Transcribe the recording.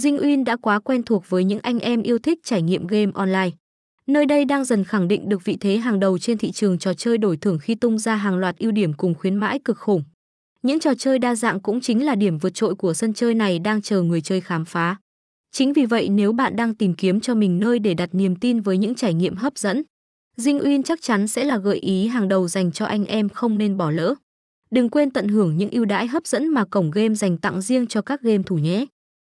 Dinh Uyên đã quá quen thuộc với những anh em yêu thích trải nghiệm game online. Nơi đây đang dần khẳng định được vị thế hàng đầu trên thị trường trò chơi đổi thưởng khi tung ra hàng loạt ưu điểm cùng khuyến mãi cực khủng. Những trò chơi đa dạng cũng chính là điểm vượt trội của sân chơi này đang chờ người chơi khám phá. Chính vì vậy nếu bạn đang tìm kiếm cho mình nơi để đặt niềm tin với những trải nghiệm hấp dẫn, Dinh Uyên chắc chắn sẽ là gợi ý hàng đầu dành cho anh em không nên bỏ lỡ. Đừng quên tận hưởng những ưu đãi hấp dẫn mà cổng game dành tặng riêng cho các game thủ nhé.